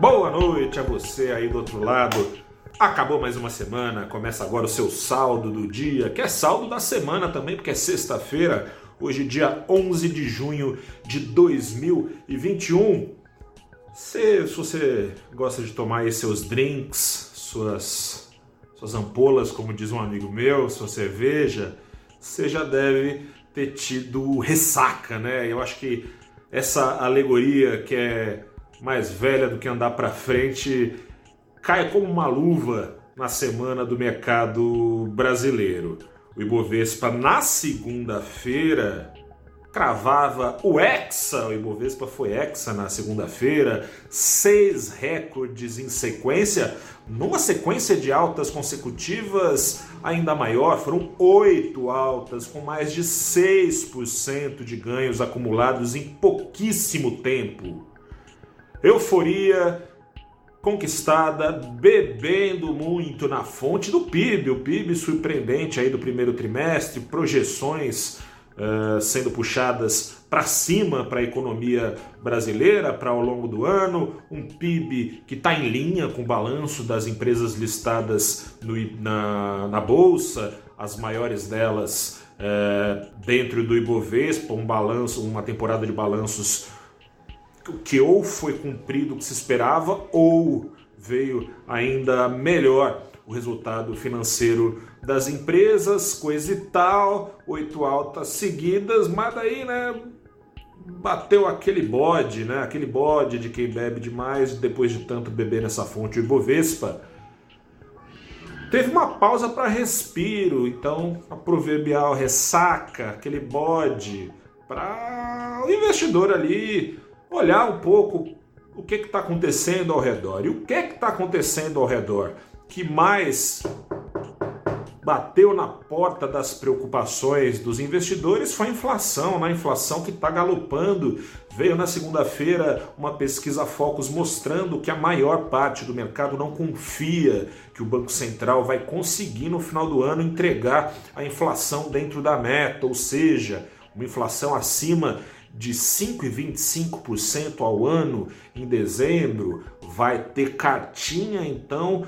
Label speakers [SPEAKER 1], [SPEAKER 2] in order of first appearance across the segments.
[SPEAKER 1] Boa noite a você aí do outro lado. Acabou mais uma semana, começa agora o seu saldo do dia, que é saldo da semana também, porque é sexta-feira, hoje dia 11 de junho de 2021. Se, se você gosta de tomar aí seus drinks, suas, suas ampolas, como diz um amigo meu, sua cerveja, você já deve ter tido ressaca, né? Eu acho que essa alegoria que é mais velha do que andar para frente cai como uma luva na semana do mercado brasileiro. O Ibovespa na segunda-feira cravava o Hexa, o Ibovespa foi Hexa na segunda-feira, seis recordes em sequência, numa sequência de altas consecutivas ainda maior, foram oito altas, com mais de 6% de ganhos acumulados em pouquíssimo tempo. Euforia conquistada, bebendo muito na fonte do PIB, o PIB surpreendente aí do primeiro trimestre, projeções uh, sendo puxadas para cima para a economia brasileira para ao longo do ano, um PIB que está em linha com o balanço das empresas listadas no, na, na bolsa, as maiores delas uh, dentro do Ibovespa, um balanço, uma temporada de balanços que ou foi cumprido o que se esperava ou veio ainda melhor o resultado financeiro das empresas, coisa e tal, oito altas seguidas, mas daí, né, bateu aquele bode, né, aquele bode de quem bebe demais depois de tanto beber nessa fonte o Ibovespa. Teve uma pausa para respiro, então a proverbial ressaca, aquele bode, para o investidor ali olhar um pouco o que está acontecendo ao redor. E o que está acontecendo ao redor que mais bateu na porta das preocupações dos investidores foi a inflação, né? a inflação que está galopando. Veio na segunda-feira uma pesquisa Focus mostrando que a maior parte do mercado não confia que o Banco Central vai conseguir no final do ano entregar a inflação dentro da meta, ou seja, uma inflação acima de 5,25% ao ano em dezembro, vai ter cartinha então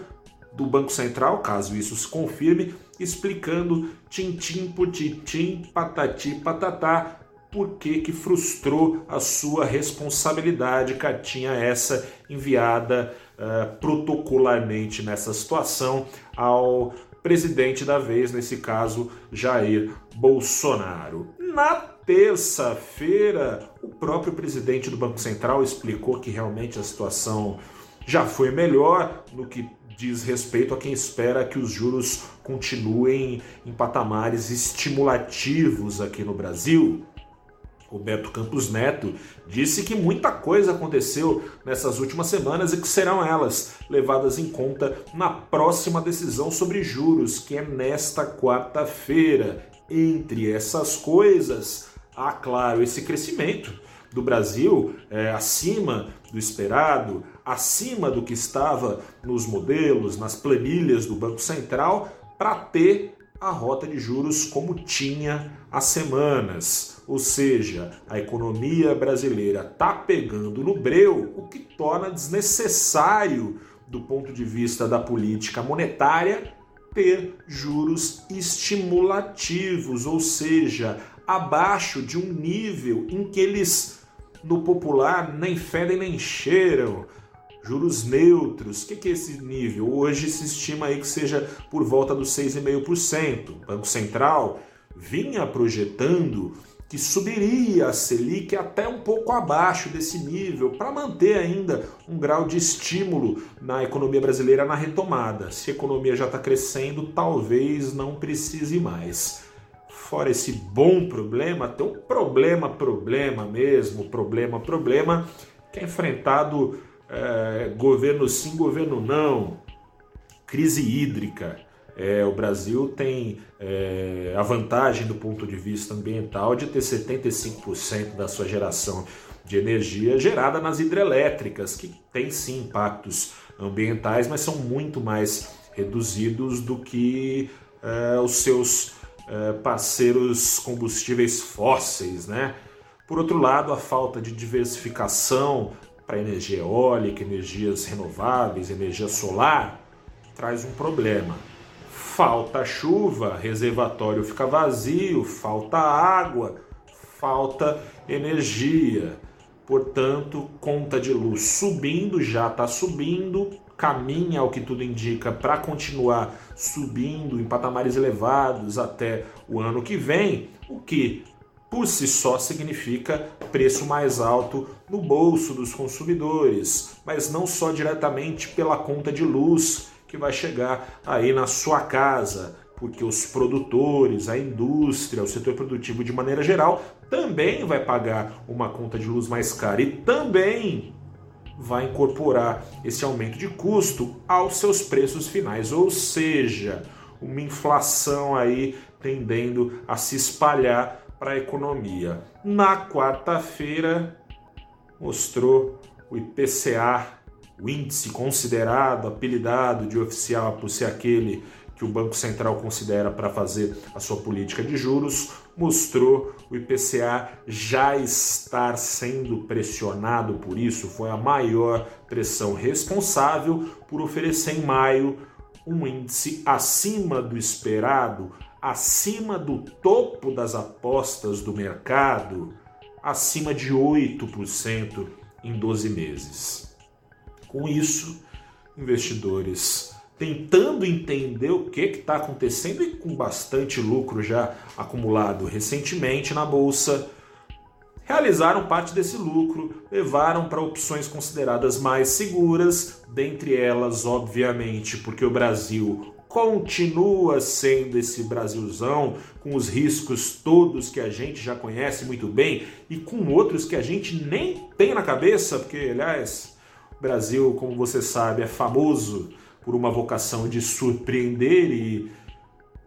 [SPEAKER 1] do Banco Central, caso isso se confirme, explicando tintim por tintim, patati patatá, por que, que frustrou a sua responsabilidade, cartinha essa enviada uh, protocolarmente nessa situação ao presidente da vez, nesse caso Jair Bolsonaro. Na terça-feira, o próprio presidente do Banco Central explicou que realmente a situação já foi melhor no que diz respeito a quem espera que os juros continuem em patamares estimulativos aqui no Brasil. Roberto Campos Neto disse que muita coisa aconteceu nessas últimas semanas e que serão elas levadas em conta na próxima decisão sobre juros, que é nesta quarta-feira. Entre essas coisas, há, claro, esse crescimento do Brasil é, acima do esperado, acima do que estava nos modelos, nas planilhas do Banco Central, para ter a rota de juros como tinha há semanas. Ou seja, a economia brasileira está pegando no breu, o que torna desnecessário, do ponto de vista da política monetária, ter juros estimulativos, ou seja, abaixo de um nível em que eles, no popular, nem fedem nem cheiram. Juros neutros, o que, que é esse nível? Hoje se estima aí que seja por volta dos 6,5%. O Banco Central vinha projetando que subiria a Selic até um pouco abaixo desse nível, para manter ainda um grau de estímulo na economia brasileira na retomada. Se a economia já está crescendo, talvez não precise mais fora esse bom problema, tem um problema, problema mesmo, problema, problema, que é enfrentado é, governo sim, governo não, crise hídrica. É, o Brasil tem é, a vantagem do ponto de vista ambiental de ter 75% da sua geração de energia gerada nas hidrelétricas, que tem sim impactos ambientais, mas são muito mais reduzidos do que é, os seus parceiros combustíveis fósseis, né? Por outro lado, a falta de diversificação para energia eólica, energias renováveis, energia solar, traz um problema. Falta chuva, reservatório fica vazio, falta água, falta energia. Portanto, conta de luz subindo, já está subindo, caminha, ao que tudo indica, para continuar subindo em patamares elevados até o ano que vem, o que por si só significa preço mais alto no bolso dos consumidores, mas não só diretamente pela conta de luz que vai chegar aí na sua casa, porque os produtores, a indústria, o setor produtivo de maneira geral também vai pagar uma conta de luz mais cara e também vai incorporar esse aumento de custo aos seus preços finais, ou seja, uma inflação aí tendendo a se espalhar para a economia. Na quarta-feira, mostrou o IPCA, o índice considerado, apelidado de oficial por ser aquele que o Banco Central considera para fazer a sua política de juros, mostrou o IPCA já estar sendo pressionado por isso, foi a maior pressão responsável por oferecer em maio um índice acima do esperado, acima do topo das apostas do mercado, acima de 8% em 12 meses. Com isso, investidores tentando entender o que está acontecendo e com bastante lucro já acumulado recentemente na bolsa, realizaram parte desse lucro, levaram para opções consideradas mais seguras, dentre elas, obviamente, porque o Brasil continua sendo esse Brasilzão, com os riscos todos que a gente já conhece muito bem e com outros que a gente nem tem na cabeça, porque, aliás, o Brasil, como você sabe, é famoso por uma vocação de surpreender e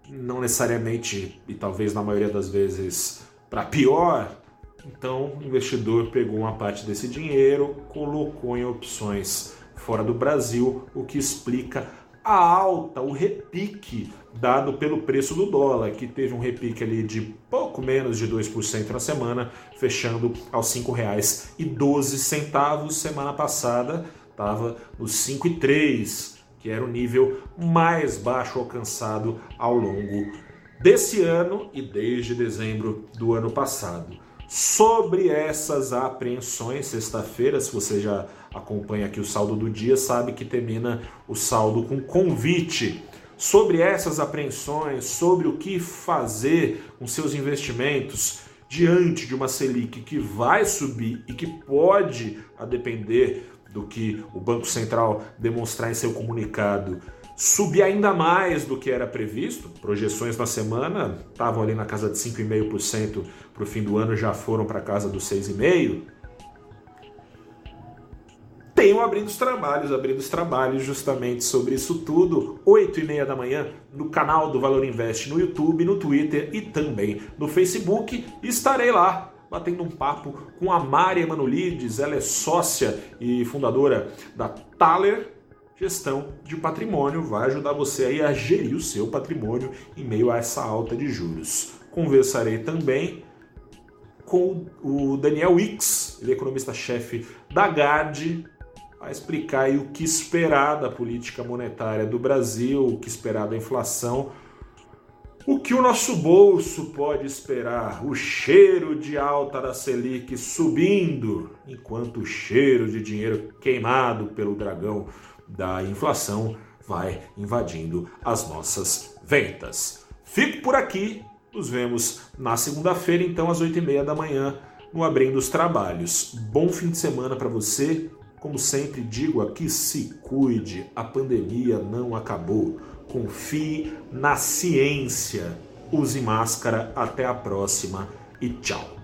[SPEAKER 1] não necessariamente, e talvez na maioria das vezes, para pior. Então, o investidor pegou uma parte desse dinheiro, colocou em opções fora do Brasil, o que explica a alta, o repique dado pelo preço do dólar, que teve um repique ali de pouco menos de 2% na semana, fechando aos R$ 5,12. Semana passada estava nos 5,3, que era o nível mais baixo alcançado ao longo desse ano e desde dezembro do ano passado. Sobre essas apreensões, sexta-feira, se você já acompanha aqui o saldo do dia, sabe que termina o saldo com convite. Sobre essas apreensões, sobre o que fazer com seus investimentos diante de uma Selic que vai subir e que pode, a depender do que o Banco Central demonstrar em seu comunicado, subir ainda mais do que era previsto. Projeções na semana estavam ali na casa de 5,5% para o fim do ano, já foram para casa dos 6,5%. Tenho abrindo os trabalhos, abrindo os trabalhos justamente sobre isso tudo, 8 e meia da manhã, no canal do Valor Invest no YouTube, no Twitter e também no Facebook. Estarei lá batendo um papo com a Mari Emanulides, ela é sócia e fundadora da Thaler Gestão de Patrimônio, vai ajudar você aí a gerir o seu patrimônio em meio a essa alta de juros. Conversarei também com o Daniel Wicks, ele é economista-chefe da GARD, a explicar o que esperar da política monetária do Brasil, o que esperar da inflação o que o nosso bolso pode esperar? O cheiro de alta da Selic subindo, enquanto o cheiro de dinheiro queimado pelo dragão da inflação vai invadindo as nossas ventas. Fico por aqui, nos vemos na segunda-feira, então, às 8h30 da manhã, no Abrindo os Trabalhos. Bom fim de semana para você. Como sempre digo aqui, se cuide, a pandemia não acabou. Confie na ciência. Use máscara. Até a próxima e tchau.